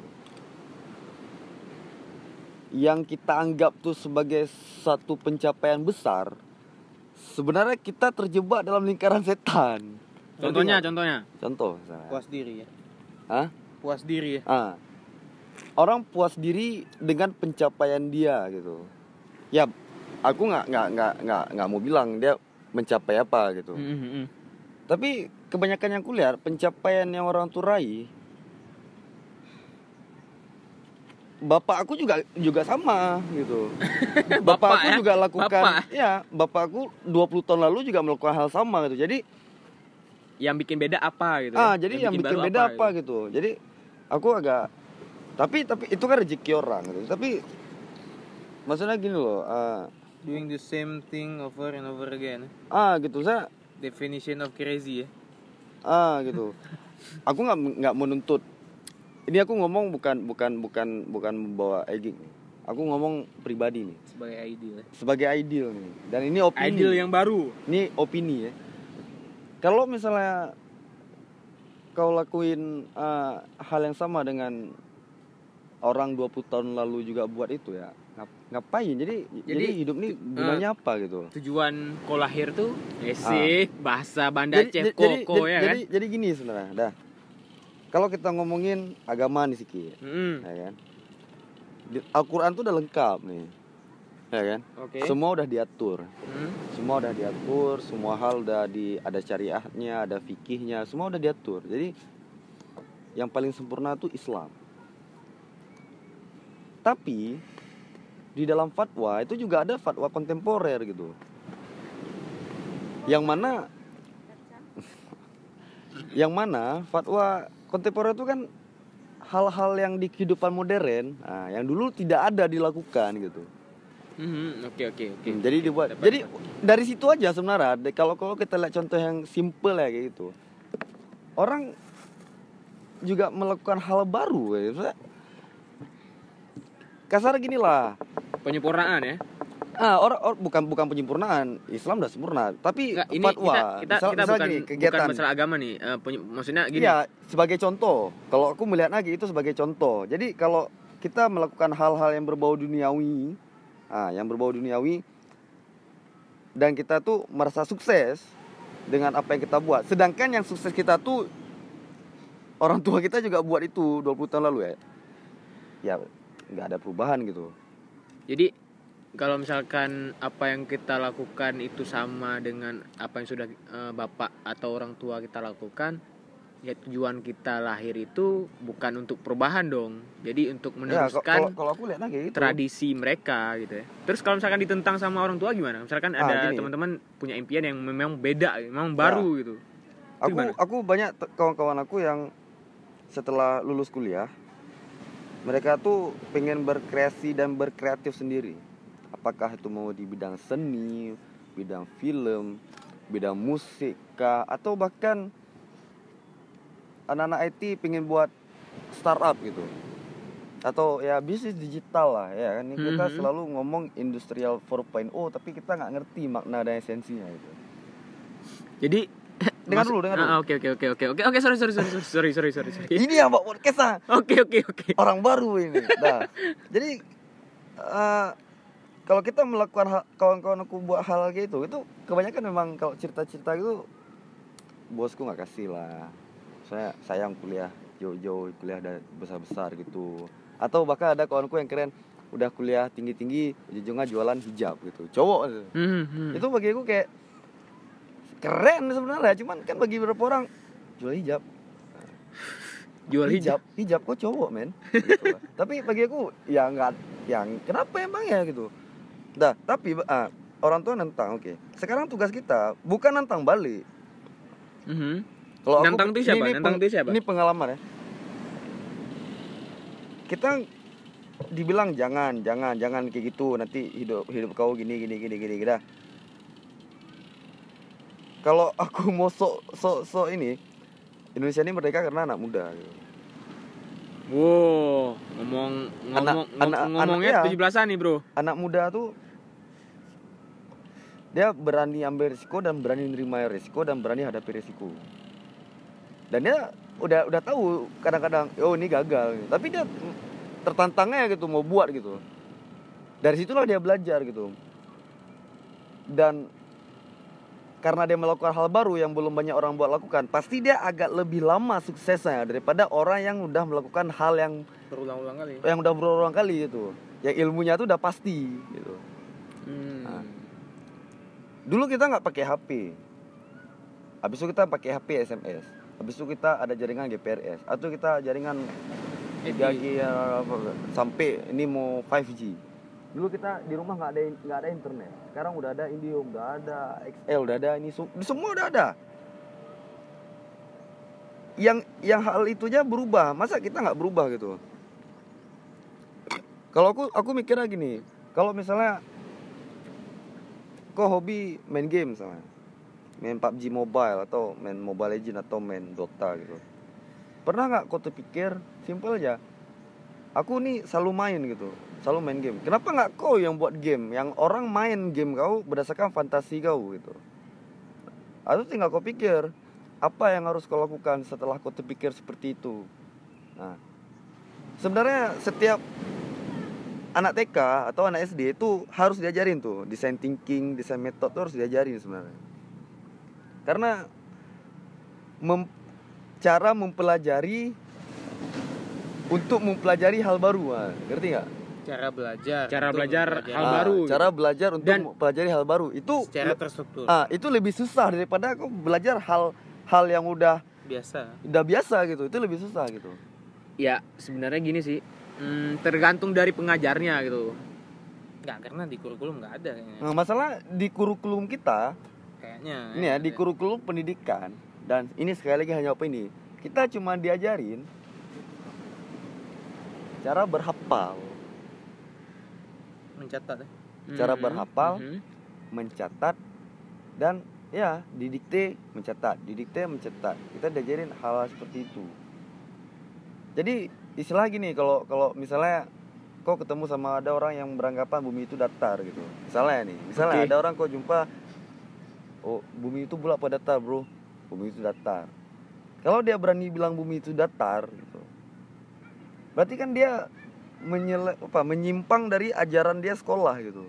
C: Yang kita anggap tuh sebagai satu pencapaian besar, sebenarnya kita terjebak dalam lingkaran setan.
B: contohnya contohnya
C: contoh misalnya.
D: Puas diri ya.
C: Hah?
D: Puas diri ya.
C: Ah. Orang puas diri dengan pencapaian dia gitu. Ya, aku nggak nggak nggak nggak nggak mau bilang dia mencapai apa gitu.
B: Hmm, hmm.
C: Tapi kebanyakan yang kulihat pencapaian yang orang tuh raih Bapak aku juga juga sama gitu. <laughs> Bapak,
B: Bapak
C: aku
B: ya?
C: juga lakukan
B: Bapak.
C: ya, bapak aku 20 tahun lalu juga melakukan hal sama gitu. Jadi
B: yang bikin beda apa gitu
C: ah
B: ya?
C: jadi yang, bikin
B: baru
C: beda apa, gitu. jadi aku agak tapi tapi itu kan rezeki orang gitu. Tapi maksudnya gini loh ah,
D: Doing the same thing over and over again.
C: ah gitu. Saya
D: Definition of crazy ya.
C: ah gitu. Aku nggak nggak menuntut. Ini aku ngomong bukan bukan bukan bukan membawa egg nih. Aku ngomong pribadi nih.
D: Sebagai ideal ya.
C: sebagai ideal nih. Dan ini opini.
B: Ideal yang baru.
C: Ini opini ya. Kalau misalnya kau lakuin uh, hal yang sama dengan orang 20 tahun lalu juga buat itu ya? Ngap- ngapain? Jadi jadi,
B: Jadi,
C: hidup nih
B: tu-
C: gunanya apa gitu?
B: tujuan kau lahir tuh esi bahasa Banda Aceh
C: jadi,
B: koko
C: jadi,
B: ya
C: jadi,
B: kan?
C: jadi gini sebenarnya dah. Kalau kita ngomongin agama nih sedikit
B: Hmm,
C: ya kan? Al-Quran tuh udah lengkap nih ya kan?
B: Oke.
C: Semua udah diatur.
B: Hmm,
C: semua udah diatur semua hal udah di ada syariahnya ada fikihnya semua udah diatur. Jadi yang paling sempurna itu Islam. Tapi di dalam fatwa itu juga ada fatwa kontemporer gitu. Yang mana <laughs> yang mana fatwa kontemporer itu kan hal-hal yang di kehidupan modern nah, yang dulu tidak ada dilakukan gitu
B: oke oke oke
C: Hmm, jadi dibuat.
B: Dapat,
C: jadi dari situ aja sebenarnya. Kalau kalau kita lihat contoh yang simple ya kayak gitu. Orang juga melakukan hal baru ya. Kasar gini lah.
B: penyempurnaan ya
C: Ah, orang or, bukan bukan penyempurnaan. Islam udah sempurna, tapi
B: Enggak, ini
C: fatwa.
B: kita kita,
C: misal,
B: kita
C: misal
B: bukan
C: gini,
B: bukan
C: kegiatan.
B: masalah agama nih Eh, penye- maksudnya gini
C: Iya, sebagai contoh. Kalau aku melihat lagi itu sebagai contoh. Jadi kalau kita melakukan hal-hal yang berbau duniawi, ah, yang berbau duniawi, dan kita tuh merasa sukses dengan apa yang kita buat. Sedangkan yang sukses kita tuh orang tua kita juga buat itu 20 tahun lalu ya. Ya, nggak ada perubahan gitu.
B: Jadi kalau misalkan apa yang kita lakukan itu sama dengan apa yang sudah eh, bapak atau orang tua kita lakukan, ya tujuan kita lahir itu bukan untuk perubahan dong. Jadi untuk
C: Ya,
B: meneruskan
C: kalau kalau aku lihat lagi gitu.
B: tradisi mereka gitu ya. Terus kalau misalkan ditentang sama orang tua gimana? Misalkan
C: Ah,
B: ada teman-teman punya impian yang memang beda, memang baru gitu.
C: aku
B: gimana?
C: aku banyak kawan-kawan aku yang setelah lulus kuliah mereka tuh pengen berkreasi dan berkreatif sendiri apakah itu mau di bidang seni bidang film bidang musik kah atau bahkan anak-anak IT pengen buat startup gitu atau ya bisnis digital lah ya kan kita
B: Mhm.
C: selalu ngomong industrial 4.0 tapi kita nggak ngerti makna dan esensinya itu
B: Jadi
C: Dengar dulu, dengar
B: Ah,
C: dulu.
B: Oke oke oke oke oke oke sorry sorry sorry sorry sorry sorry sorry.
C: ini yang buat podcast ah. <laughs>
B: Oke oke oke.
C: orang baru ini. Nah, jadi eh, kalau kita melakukan kawan-kawan aku buat hal kayak itu, itu kebanyakan memang kalau cerita-cerita itu bosku nggak kasih lah. Saya sayang kuliah jauh-jauh kuliah dan besar-besar gitu. Atau bahkan ada kawanku yang keren udah kuliah tinggi-tinggi ujung-ujungnya jualan hijab gitu. Cowok gitu.
B: Hmm, hmm.
C: Itu bagi aku kayak keren sebenarnya, cuman kan bagi beberapa orang jual hijab
B: jual hijab.
C: hijab kok cowok men Gitu lah. <laughs> tapi bagi aku ya nggak yang kenapa emang ya gitu dah tapi ah, orang tua nentang oke sekarang tugas kita bukan nentang balik
B: Mhm.
C: Kalau aku-
B: Nantang tuh siapa?
C: ini
B: Nantang
C: peng-
B: tuh siapa?
C: ini pengalaman ya kita dibilang jangan jangan jangan kayak gitu nanti hidup hidup kau gini gini gini gini gini kalau aku <laughs> mau sok sok sok ini Indonesia ini merdeka karena anak muda gitu.
B: Wow, ngomong
C: Anak-
B: ngomong
C: anak-
B: ngom- ngomongnya
C: anak- iya.
B: 17-an nih, Bro.
C: anak muda tuh dia berani ambil risiko dan berani nerima risiko dan berani hadapi risiko dan dia udah udah tahu kadang-kadang oh ini gagal. Tapi dia tertantangnya gitu mau buat gitu. Dari situlah dia belajar gitu. Dan karena dia melakukan hal baru yang belum banyak orang buat lakukan pasti dia agak lebih lama suksesnya daripada orang yang udah melakukan hal yang
D: berulang-ulang kali.
C: yang udah berulang kali gitu. Yang ilmunya tuh udah pasti gitu.
B: Hmm.
C: Ah. dulu kita nggak pakai HP habis itu kita pakai HP SMS habis itu kita ada jaringan GPRS atau kita jaringan 3G apa, sampai ini mau 5G dulu kita di rumah nggak ada nggak ada internet. Sekarang udah ada Indihome udah ada XL udah ada ini sem- semua udah ada. Yang yang hal itunya berubah. Masa kita nggak berubah gitu? Kalau aku aku mikirnya gini. Kalau misalnya kau hobi main game misalnya main PUBG Mobile atau main Mobile Legend atau main Dota gitu. Pernah nggak kau terpikir simple aja aku nih selalu main gitu selalu main game. Kenapa nggak kau yang buat game yang orang main game kau berdasarkan fantasi kau gitu? Atau tinggal kau pikir apa yang harus kau lakukan setelah kau terpikir seperti itu? Nah sebenarnya setiap anak TK atau anak SD itu harus diajarin tuh design thinking, design method tuh harus diajarin sebenarnya. Karena mem- cara mempelajari untuk mempelajari hal baru, ah, ngerti nggak?
D: cara belajar
B: Cara
D: Untuk
B: belajar hal
C: Ah,
B: baru.
C: Cara belajar untuk
B: Dan-
C: mempelajari hal baru itu
D: secara terstruktur
C: ah itu lebih susah daripada aku belajar hal hal yang udah
D: biasa
C: udah biasa gitu. Itu lebih susah gitu.
B: Ya, sebenarnya gini sih. Hmm, tergantung dari pengajarnya gitu.
D: nggak karena di kurikulum nggak ada kayaknya
C: Nah, masalah di kurikulum kita
D: kayaknya
C: ini ya di kurikulum pendidikan dan ini sekali lagi hanya apa ini kita cuma diajarin cara berhafal
D: mencatat ya.
C: Cara
B: Mhm,
C: berhafal.
B: mhm.
C: mencatat dan ya didikte mencatat didikte mencatat kita diajarin hal, -hal seperti itu jadi istilah gini kalau kalau misalnya kau ketemu sama ada orang yang beranggapan bumi itu datar gitu misalnya nih misalnya
B: Oke.
C: ada orang kau jumpa oh bumi itu bulat apa datar bro bumi itu datar kalau dia berani bilang bumi itu datar gitu berarti kan dia menyele, apa menyimpang dari ajaran dia sekolah gitu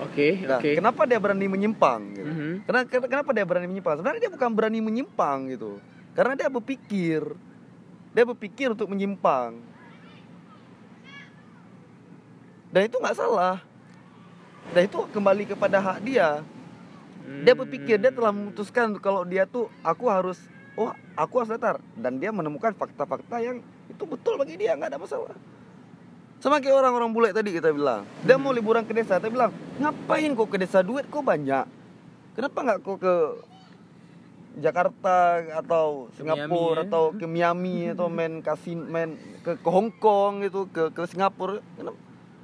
B: Oke,
C: Nah,
B: oke.
C: kenapa dia berani menyimpang gitu?
B: Mhm.
C: Karena ken- kenapa dia berani menyimpang? Sebenarnya dia bukan berani menyimpang gitu. Karena dia berpikir. Dia berpikir untuk menyimpang. Dan itu nggak salah. Dan itu kembali kepada hak dia. Dia berpikir dia telah memutuskan kalau dia tuh aku harus oh aku harus datar. Dan dia menemukan fakta-fakta yang itu betul bagi dia nggak ada masalah. Sama kayak orang-orang bule tadi kita bilang, dia mau liburan ke desa, kita bilang ngapain kok ke desa? Duit kok banyak, kenapa nggak kok ke Jakarta atau
B: Ke Miami,
C: Singapura
B: ya.
C: atau ke Miami atau main kasin main ke, ke Hong Kong gitu ke ke Singapura?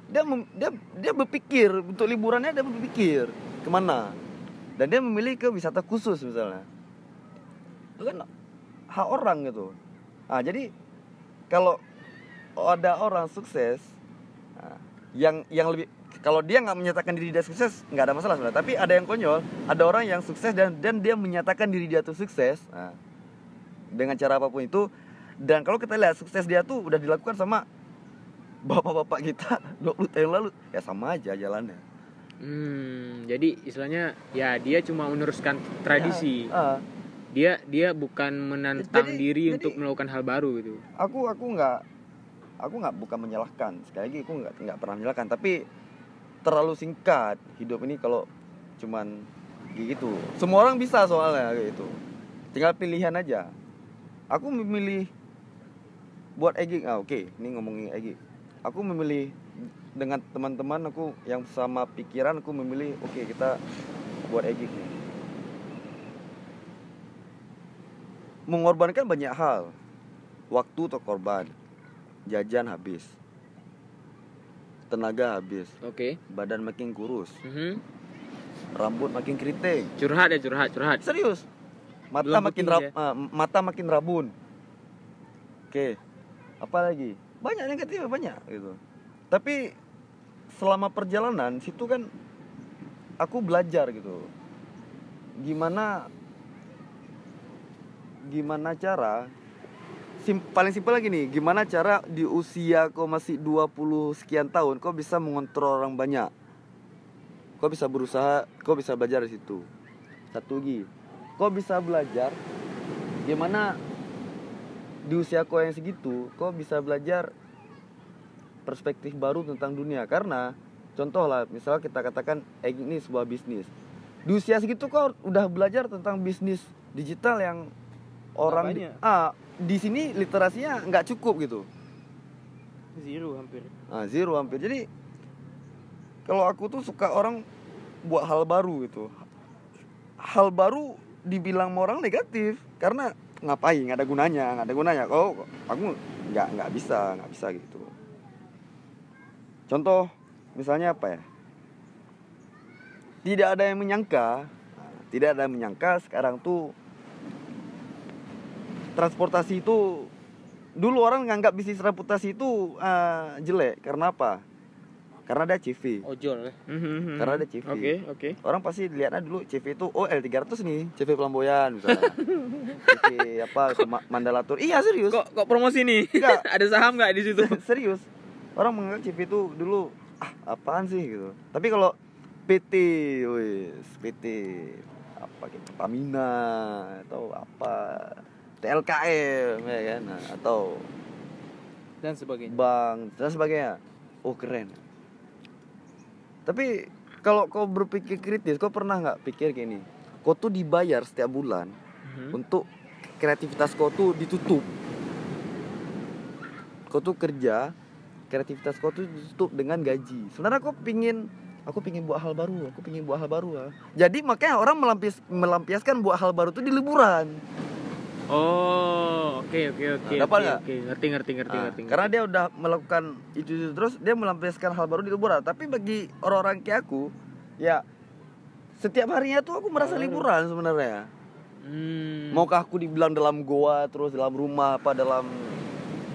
C: Dia mem- dia dia berpikir untuk liburannya dia berpikir ke mana dan dia memilih ke wisata khusus misalnya. Itu kan hak orang gitu. Nah jadi kalau ada orang sukses nah, yang yang lebih kalau dia nggak menyatakan diri dia sukses nggak ada masalah sebenarnya. Tapi ada yang konyol ada orang yang sukses dan dan dia menyatakan diri dia tuh sukses nah, dengan cara apa pun itu. Dan kalau kita lihat sukses dia tuh udah dilakukan sama bapak-bapak kita <laughs> 20 tahun lalu. Ya sama aja jalannya
B: Hmm, jadi istilahnya ya dia cuma meneruskan tradisi.
C: Ah,
B: Dia dia bukan menantang
C: Jadi-
B: diri
C: jadi-
B: untuk melakukan hal baru gitu.
C: aku aku nggak aku nggak bukan menyalahkan. Sekali lagi aku nggak nggak pernah menyalahkan. Tapi terlalu singkat hidup ini kalau cuman gitu. Semua orang bisa soalnya gitu. Tinggal pilihan aja. Aku memilih buat Egi. Ah oke ini ngomongin Egi. Aku memilih dengan teman-teman aku yang sama pikiran aku memilih oke kita buat Egi nih. Mengorbankan banyak hal. Waktu terkorban jajan habis. Tenaga habis.
B: Oke.
C: badan makin kurus.
B: Mhm.
C: rambut makin keriting.
B: Curhat ya curhat curhat.
C: serius? Mata
B: Belum
C: makin rab,
B: dia.
C: ah, mata makin rabun. Oke. Apa lagi? Banyak negatif banyak gitu. Tapi selama perjalanan situ kan aku belajar gitu. Gimana gimana cara sim, paling simpel lagi nih gimana cara di usia kau masih 20 sekian tahun kau bisa mengontrol orang banyak. Kau bisa berusaha kau bisa belajar di situ. Satu lagi kau bisa belajar gimana di usia kau yang segitu kau bisa belajar perspektif baru tentang dunia. Karena contoh lah misalnya kita katakan eh, ini sebuah bisnis. Di usia segitu kau udah belajar tentang bisnis digital yang orang di- ah di sini literasinya nggak cukup gitu.
D: Zero hampir.
C: ah zero hampir. Jadi kalau aku tuh suka orang buat hal baru gitu. Hal baru dibilang orang negatif karena ngapain? Nggak ada gunanya nggak ada gunanya. Kok aku nggak nggak bisa nggak bisa gitu contoh misalnya apa ya tidak ada yang menyangka tidak ada yang menyangka sekarang tuh transportasi itu dulu orang nganggap bisnis transportasi itu eh, jelek karena apa karena ada CV
D: Ojol ya.
B: Mhm.
C: Karena ada CV.
B: Oke oke.
C: orang pasti lihatnya dulu CV itu oh L300 nih CV Pelamboyan misalnya CV <laughs> apa Ma- Mandalatur iya serius
B: Kok kok promosi nih?
C: Enggak. <laughs>
B: ada saham nggak di situ? <laughs>
C: serius orang menganggap CV itu dulu ah apaan sih? gitu. Tapi kalau PT wis PT apa gitu Pamina atau apa TLKM ya kan? Nah, atau
D: Dan sebagainya.
C: bank dan sebagainya. Oh keren. Tapi kalau kau berpikir kritis kau pernah nggak pikir gini? Kau tuh dibayar setiap bulan
B: Mhm.
C: untuk kreativitas kau tuh ditutup. Kau tuh kerja kreativitas kau tuh ditutup dengan gaji sebenarnya kau pingin aku pingin buat hal baru aku pingin buat hal baru ah. jadi makanya orang melampias melampiaskan buat hal baru tuh di liburan
B: Oh, oke oke oke.
C: Nah, dapat
B: oke,
C: nggak?
B: Oke, ngerti ngerti ngerti
C: Ah,
B: ngerti.
C: karena dia udah melakukan itu, itu terus dia melampiaskan hal baru di liburan tapi bagi orang-orang kayak aku ya setiap harinya tuh aku merasa liburan sebenarnya
B: Hmm.
C: maukah aku dibilang dalam goa terus dalam rumah apa dalam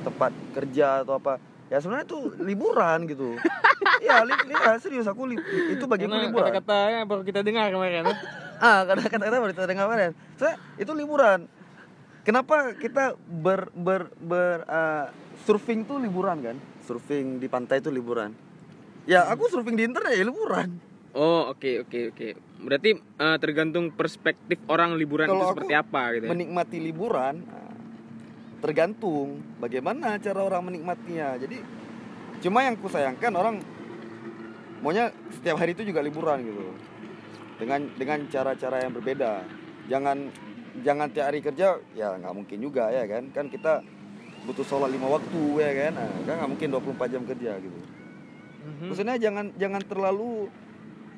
C: tempat kerja atau apa ya sebenarnya itu liburan gitu <laughs> ya li, li- ya, serius aku li- itu bagi aku
D: Karena
C: liburan
D: kata-kata yang baru kita dengar kemarin. ya. <laughs>
C: ah karena kata-kata baru kita dengar kemarin saya itu liburan kenapa kita ber ber ber ah, surfing tuh liburan kan surfing di pantai itu liburan ya aku surfing di internet ya liburan
B: Oh, oke oke oke. Berarti eh, tergantung perspektif orang liburan
C: Kalau
B: itu
C: aku
B: seperti apa gitu ya.
C: menikmati liburan ah, tergantung bagaimana cara orang menikmatinya. Jadi cuma yang ku sayangkan orang maunya setiap hari itu juga liburan gitu. Dengan dengan cara-cara yang berbeda. Jangan jangan tiap hari kerja ya nggak mungkin juga ya kan? Kan kita butuh sholat lima waktu ya kan? Nah, kan nggak mungkin 24 jam kerja gitu.
B: Mhm.
C: maksudnya jangan jangan terlalu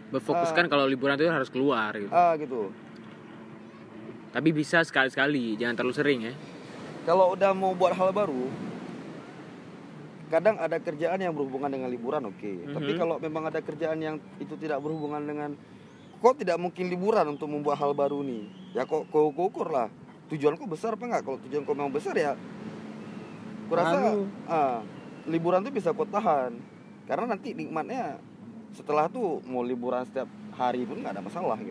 B: Berfokuskan kalau liburan itu harus keluar gitu.
C: ah gitu.
B: Tapi bisa sekali-sekali, jangan terlalu sering ya.
C: Kalau udah mau buat hal baru kadang ada kerjaan yang berhubungan dengan liburan oke. Tapi
B: Mhm.
C: kalau memang ada kerjaan yang itu tidak berhubungan dengan kok tidak mungkin liburan untuk membuat hal baru nih? Ya kok kau kau ukur lah. Tujuanku besar apa enggak? Kalau tujuan kau memang besar ya kurasa ah, liburan tuh bisa kau tahan. Karena nanti nikmatnya setelah tuh mau liburan setiap hari pun nggak ada masalah gitu